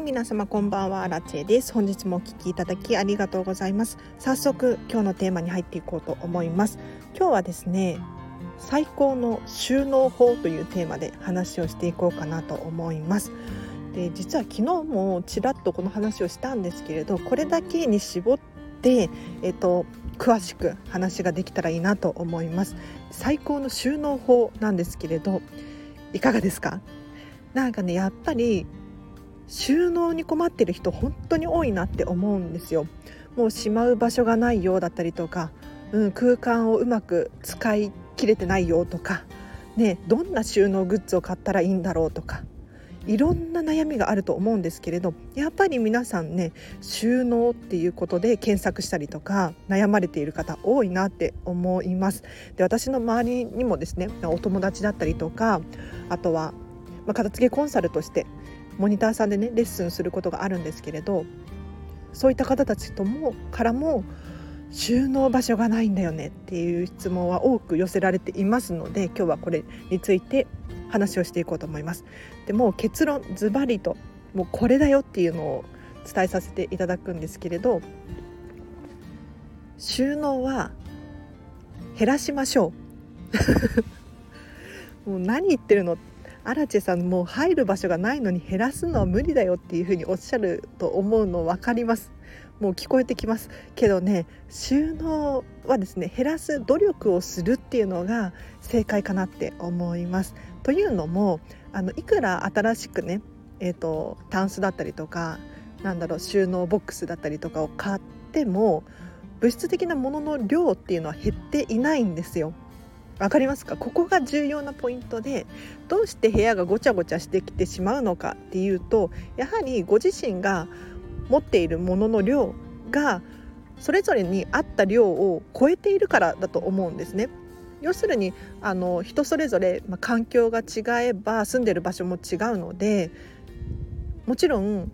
はい皆様こんばんはラチェです。本日もお聞きいただきありがとうございます。早速今日のテーマに入っていこうと思います。今日はですね最高の収納法というテーマで話をしていこうかなと思います。で実は昨日もちらっとこの話をしたんですけれどこれだけに絞ってえっと詳しく話ができたらいいなと思います。最高の収納法なんですけれどいかがですか？なんかねやっぱり収納に困ってる人本当に多いなって思うんですよ。もうしまう場所がないようだったりとか、うん、空間をうまく使い切れてないよとかねどんな収納グッズを買ったらいいんだろうとかいろんな悩みがあると思うんですけれどやっぱり皆さんね収納っていうことで検索したりとか悩まれている方多いなって思います。で私の周りにもですねお友達だったりとかあとは、まあ、片付けコンサルとしてモニターさんでねレッスンすることがあるんですけれどそういった方たちともからも収納場所がないんだよねっていう質問は多く寄せられていますので今日はこれについて話をしていこうと思います。でもう結論ズバリともうこれだよっていうのを伝えさせていただくんですけれど収納は減らしましょう もう何言ってるのアラチェさんもう入る場所がないのに減らすのは無理だよっていうふうにおっしゃると思うの分かります。もう聞こえてきます。けどね収納はですね減らす努力をするっていうのが正解かなって思います。というのもあのいくら新しくねえーと、タンスだったりとかなんだろう収納ボックスだったりとかを買っても物質的なものの量っていうのは減っていないんですよ。わかりますか？ここが重要なポイントでどうして部屋がごちゃごちゃしてきてしまうのかっていうとやはりご自身が持っているものの量がそれぞれに合った量を超えているからだと思うんですね。要するにあの人それぞれ、まあ、環境が違えば住んでる場所も違うのでもちろん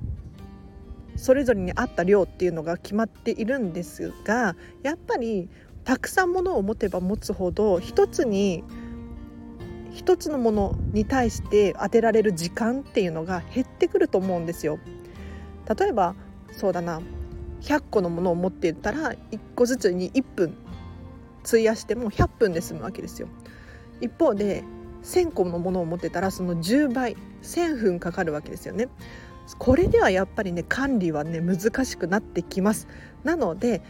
それぞれに合った量っていうのが決まっているんですがやっぱりたくさんものを持てば持つほど一つに一つのものに対して当てられる時間っていうのが減ってくると思うんですよ。例えばそうだな100個のものを持っていたら1個ずつに1分費やしても100分で済むわけですよ。一方で1,000個のものを持ってたらその10倍1,000分かかるわけですよね。これではやっぱりね管理はね難しくなってきます。なので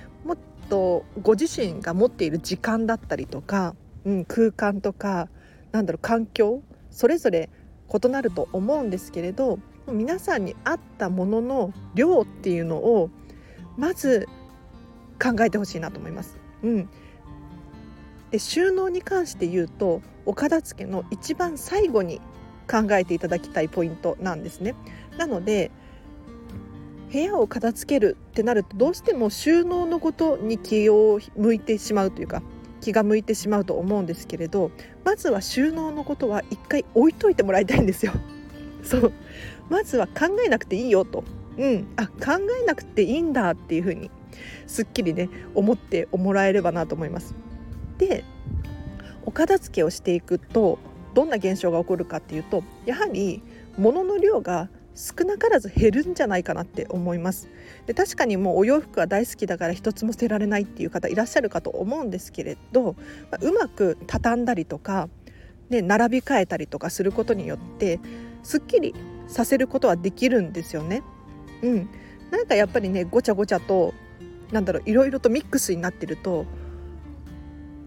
とご自身が持っている時間だったりとか、うん、空間とかなんだろう環境それぞれ異なると思うんですけれど皆さんに合ったものの量っていうのをまず考えてほしいなと思います。うん、で収納に関して言うとお片付けの一番最後に考えていただきたいポイントなんですね。なので部屋を片付けるってなるとどうしても収納のことに気を向いてしまうというか気が向いてしまうと思うんですけれどまずは収納のことは一回置いといてもらいたいんですよ。そうまずは考えなくていいよと、うん、あ考えなくていいんだっていうふうにすっきりね思ってもらえればなと思います。でお片付けをしていくとどんな現象が起こるかっていうとやはり物の量が少なからず減るんじゃないかなって思いますで確かにもうお洋服は大好きだから一つも捨てられないっていう方いらっしゃるかと思うんですけれど、まあ、うまく畳んだりとか、ね、並び替えたりとかすることによってすっきりさせることはできるんですよね。うん、なんかやっぱりねごちゃごちゃとなんだろういろいろとミックスになってると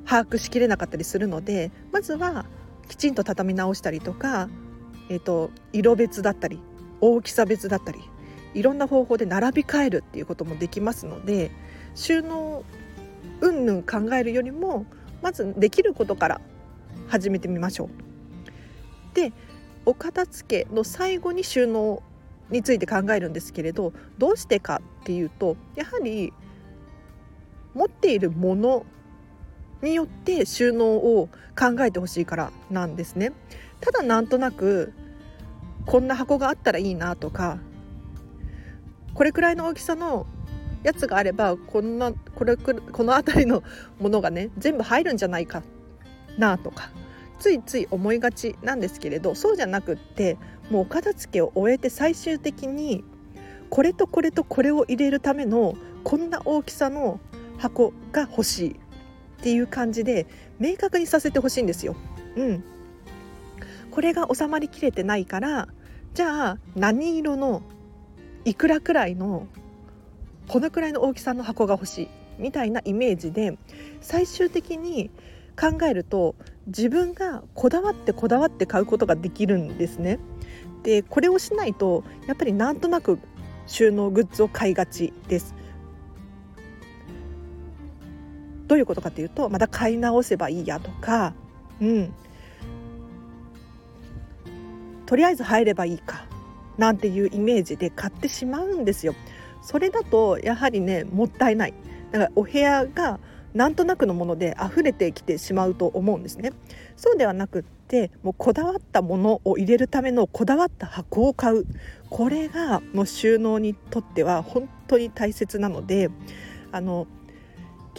把握しきれなかったりするのでまずはきちんと畳み直したりとか、えーと色別だったり大きさ別だったりいろんな方法で並び替えるっていうこともできますので収納うんぬん考えるよりもまずできることから始めてみましょう。でお片付けの最後に収納について考えるんですけれどどうしてかっていうとやはり持っているものによって収納を考えてほしいからなんですね。ただなんとなくこんな箱があったらいいなとかこれくらいの大きさのやつがあればこんなこれこの辺りのものがね全部入るんじゃないかなとかついつい思いがちなんですけれどそうじゃなくってもうお片付けを終えて最終的にこれとこれとこれを入れるためのこんな大きさの箱が欲しいっていう感じで明確にさせてほしいんですよ。うん、これが収まりきれてないからじゃあ何色のいくらくらいのこのくらいの大きさの箱が欲しいみたいなイメージで最終的に考えると自分がこだわってこだわって買うことができるんですね。でこれをしないとやっぱりなんとなく収納グッズを買いがちです。どういうことかというとまた買い直せばいいやとか、うん、とりあえず入ればいいかなんていうイメージで買ってしまうんですよ。それだとやはりねもったいない。だからお部屋がなんとなくのもので溢れてきてしまうと思うんですね。そうではなくってもうこだわったものを入れるためのこだわった箱を買う。これがもう収納にとっては本当に大切なのであの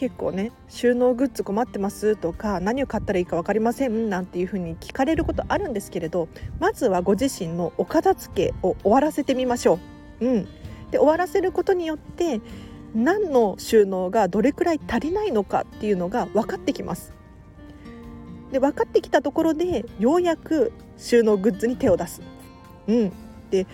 結構ね収納グッズ困ってますとか何を買ったらいいか分かりませんなんていうふうに聞かれることあるんですけれどまずはご自身のお片付けを終わらせてみましょう。うん、で終わらせることによって何の収納がどれくらい足りないのかっていうのが分かってきます。で分かってきたところでようやく収納グッズに手を出す。うん、で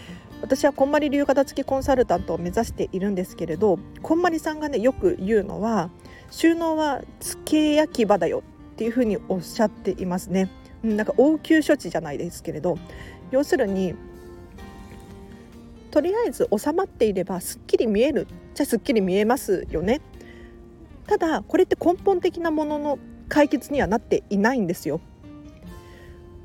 私はこんまり流片付きコンサルタントを目指しているんですけれどこんまりさんがねよく言うのは収納は付け焼き場だよっていうふうにおっしゃっていますね。なんか応急処置じゃないですけれど。要するにとりあえず収まっていればすっきり見えるじゃあすっきり見えますよね。ただこれって根本的なものの解決にはなっていないんですよ。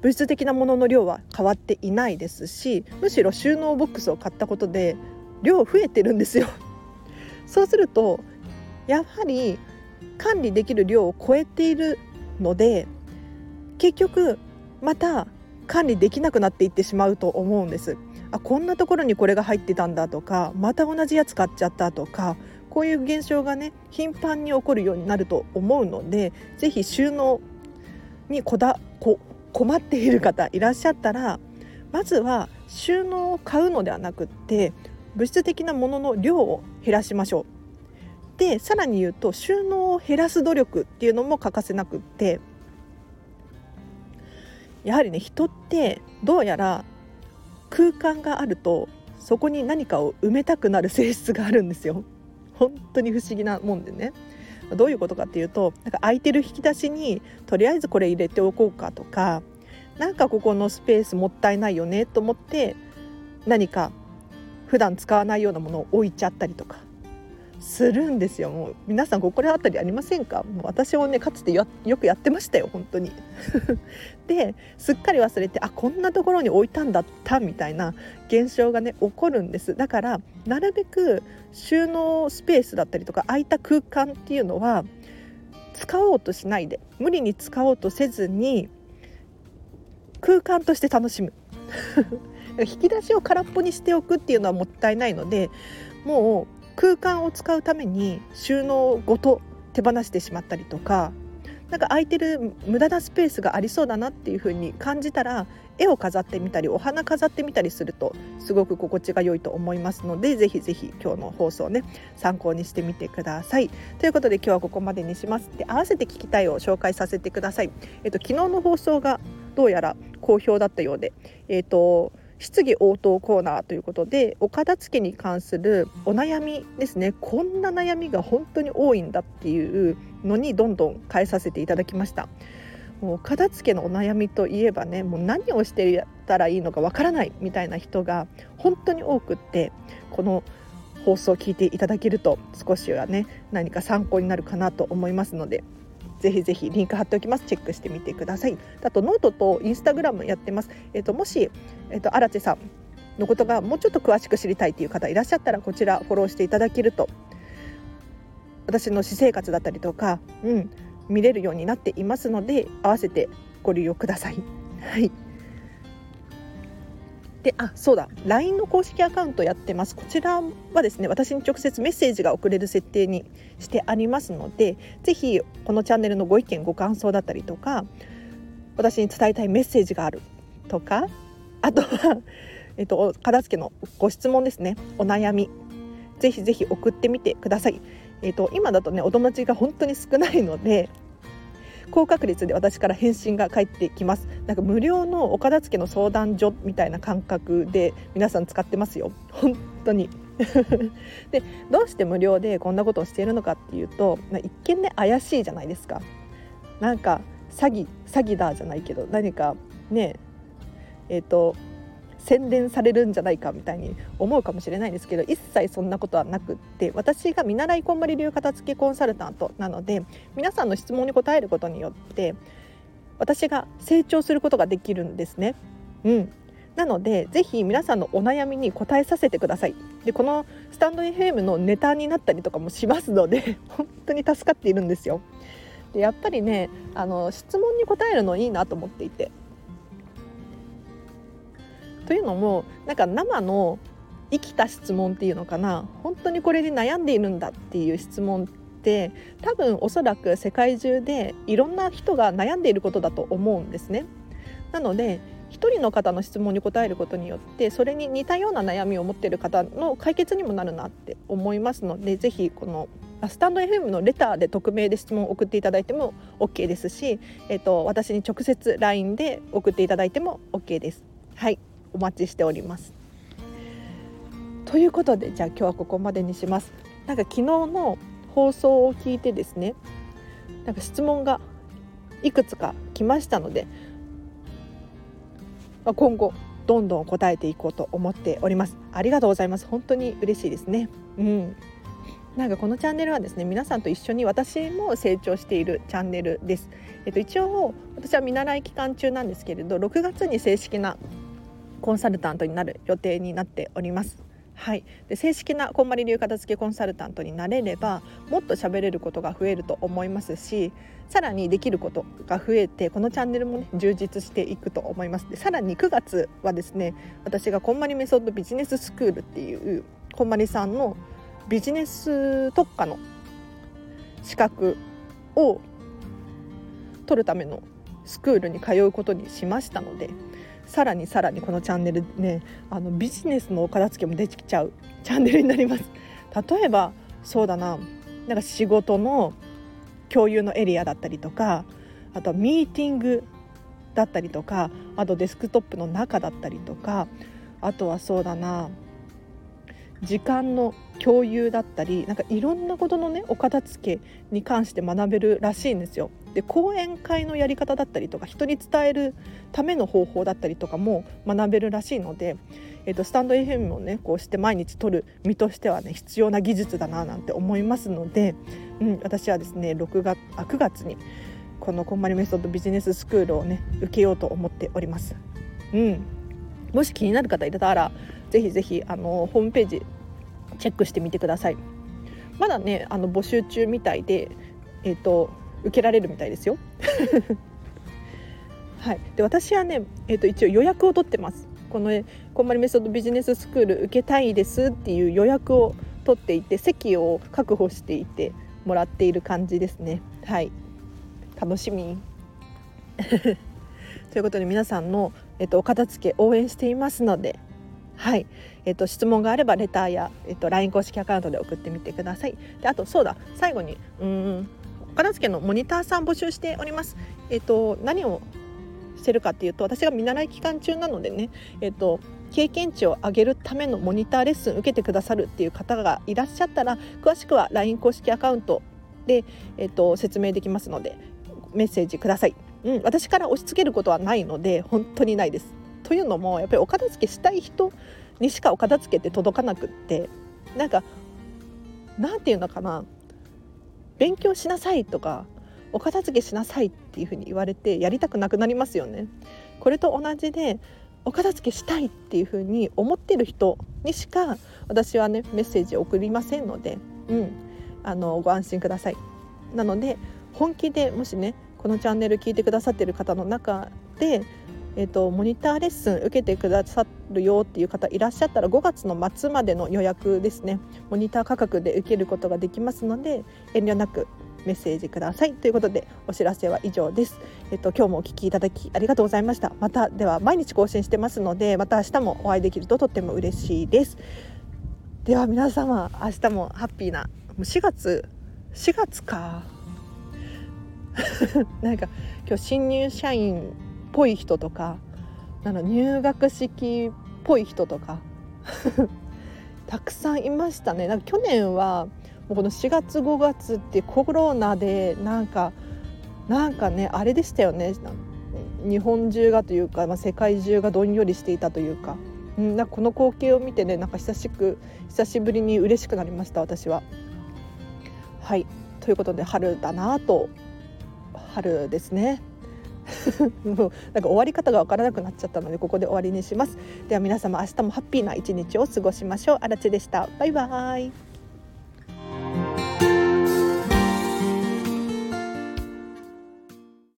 物質的なものの量は変わっていないですしむしろ収納ボックスを買ったことで量増えてるんですよ。そうするとやはり管理できる量を超えているので結局また管理できなくなっていってしまうと思うんですあこんなところにこれが入ってたんだとかまた同じやつ買っちゃったとかこういう現象がね頻繁に起こるようになると思うので是非収納にこだこ困っている方いらっしゃったらまずは収納を買うのではなくって物質的なものの量を減らしましょう。でさらに言うと収納を減らす努力っていうのも欠かせなくってやはりね人ってどうやら空間があるとそこに何かを埋めたくなる性質があるんですよ。本当に不思議なもんでね。どういうことかっていうとなんか空いてる引き出しにとりあえずこれ入れておこうかとかなんかここのスペースもったいないよねと思って何か普段使わないようなものを置いちゃったりとかするんですよ。もう皆さん心当たりありませんか？もう私もねかつてよくやってましたよ本当に。ですっかり忘れてあこんなところに置いたんだったみたいな現象がね起こるんです。だからなるべく収納スペースだったりとか空いた空間っていうのは使おうとしないで無理に使おうとせずに空間として楽しむ。引き出しを空っぽにしておくっていうのはもったいないのでもう空間を使うために収納ごと手放してしまったりとかなんか空いてる無駄なスペースがありそうだなっていう風に感じたら絵を飾ってみたりお花飾ってみたりするとすごく心地が良いと思いますのでぜひぜひ今日の放送ね参考にしてみてください。ということで今日はここまでにします。で合わせて聞きたいを紹介させてください。えっと昨日の放送がどうやら好評だったようで、えっと質疑応答コーナーということでお片付けに関するお悩みですね。こんな悩みが本当に多いんだっていうのにどんどん変えさせていただきました。もう片付けのお悩みといえばねもう何をしてたらいいのかわからないみたいな人が本当に多くってこの放送を聞いていただけると少しはね何か参考になるかなと思いますのでぜひぜひリンク貼っておきます。チェックしてみてください。あとノートとインスタグラムやってます。えっ、ー、ともしえっ、ー、と荒地さんのことがもうちょっと詳しく知りたいという方いらっしゃったらこちらフォローしていただけると私の私生活だったりとか、うん、見れるようになっていますので合わせてご利用ください。はい。であそうだ。LINE の公式アカウントやってます。こちらはですね私に直接メッセージが送れる設定にしてありますのでぜひこのチャンネルのご意見ご感想だったりとか私に伝えたいメッセージがあるとかあとは えっと、片付けのご質問ですね。お悩み。ぜひぜひ送ってみてください。えっと、今だとねお友達が本当に少ないので高確率で私から返信が返ってきます。なんか無料のお片付けの相談所みたいな感覚で皆さん使ってますよ。本当に。でどうして無料でこんなことをしているのかっていうと一見ね怪しいじゃないですか。なんか詐欺詐欺だじゃないけど何かねえっ、ー、と宣伝されるんじゃないかみたいに思うかもしれないんですけど一切そんなことはなくって私が見習いこんまり流片付けコンサルタントなので皆さんの質問に答えることによって私が成長することができるんですね。うん、なのでぜひ皆さんのお悩みに答えさせてください。でこのスタンド FM のネタになったりとかもしますので 本当に助かっているんですよ。でやっぱりねあの質問に答えるのいいなと思っていて。というのもなんか生の生きた質問っていうのかな本当にこれで悩んでいるんだっていう質問って多分おそらく世界中でいろんな人が悩んでいることだと思うんですね。なので一人の方の質問に答えることによってそれに似たような悩みを持っている方の解決にもなるなって思いますのでぜひこのスタンド FM のレターで匿名で質問を送っていただいても OK ですし、えーと私に直接 LINE で送っていただいても OK です。はいお待ちしております。ということでじゃあ今日はここまでにします。なんか昨日の放送を聞いてですねなんか質問がいくつか来ましたので、まあ、今後どんどん答えていこうと思っておりますありがとうございます本当に嬉しいですねうんなんかこのチャンネルはですね皆さんと一緒に私も成長しているチャンネルです。えっと、一応私は見習い期間中なんですけれど6月に正式なコンサルタントになる予定になっております。はい、で正式なこんまり流片付けコンサルタントになれればもっと喋れることが増えると思いますしさらにできることが増えてこのチャンネルも、ね、充実していくと思いますでさらに9月はですね私がこんまりメソッドビジネススクールっていうこんまりさんのビジネス特化の資格を取るためのスクールに通うことにしましたのでさらにさらにこのチャンネルねあのビジネスのお片付けもできちゃうチャンネルになります例えばそうだななんか仕事の共有のエリアだったりとかあとはミーティングだったりとかあとデスクトップの中だったりとかあとはそうだな時間の共有だったりなんかいろんなことのねお片付けに関して学べるらしいんですよ。で講演会のやり方だったりとか人に伝えるための方法だったりとかも学べるらしいので、えーと、スタンド FM をねこうして毎日撮る身としてはね必要な技術だななんて思いますので、うん、私はですね6月あ9月にこのこんまりメソッドビジネススクールをね受けようと思っております。うん、もし気になる方いたらぜひぜひあのホームページチェックしてみてくださいまだねあの募集中みたいでえっ、ー、と受けられるみたいですよ。はい。で私はねえ、ー、と一応予約を取ってます。このこんまりメソッドビジネススクール受けたいですっていう予約を取っていて席を確保していてもらっている感じですね。はい。楽しみ。ということで皆さんの、えっと、お片付け応援していますのではい、えっと、質問があればレターや、えっと、LINE 公式アカウントで送ってみてください。であとそうだ。最後にうん。片付けのモニターさん募集しております。えっと、何をしてるかっていうと私が見習い期間中なのでね、えっと、経験値を上げるためのモニターレッスン受けてくださるっていう方がいらっしゃったら詳しくは LINE 公式アカウントで、えっと、説明できますのでメッセージください。うん、私から押し付けることはないので本当にないです。というのもやっぱりお片付けしたい人にしかお片付けって届かなくってなんかなんていうのかな勉強しなさいとかお片付けしなさいっていうふうに言われてやりたくなくなりますよね。これと同じでお片付けしたいっていうふうに思ってる人にしか私はねメッセージを送りませんので、うん、あのご安心ください。なので本気でもしねこのチャンネル聞いてくださってる方の中でえーと、モニターレッスン受けてくださるよっていう方いらっしゃったら5月の末までの予約ですねモニター価格で受けることができますので遠慮なくメッセージくださいということでお知らせは以上です。えっと今日もお聞きいただきありがとうございました。またでは毎日更新してますのでまた明日もお会いできるととっても嬉しいです。では皆様明日もハッピーなもう4月4月か なんか今日新入社員ぽい人とかあの入学式っぽい人とか たくさんいましたねなんか去年はもうこの4月5月ってコロナでなんかなんかねあれでしたよね日本中がというか、まあ、世界中がどんよりしていたというか,、ん、なんかこの光景を見てねなんか久しく久しぶりに嬉しくなりました私は。はいということで春だなと春ですね。もうなんか終わり方がわからなくなっちゃったのでここで終わりにします。では皆様明日もハッピーな一日を過ごしましょう。あらちでした。バイバーイ。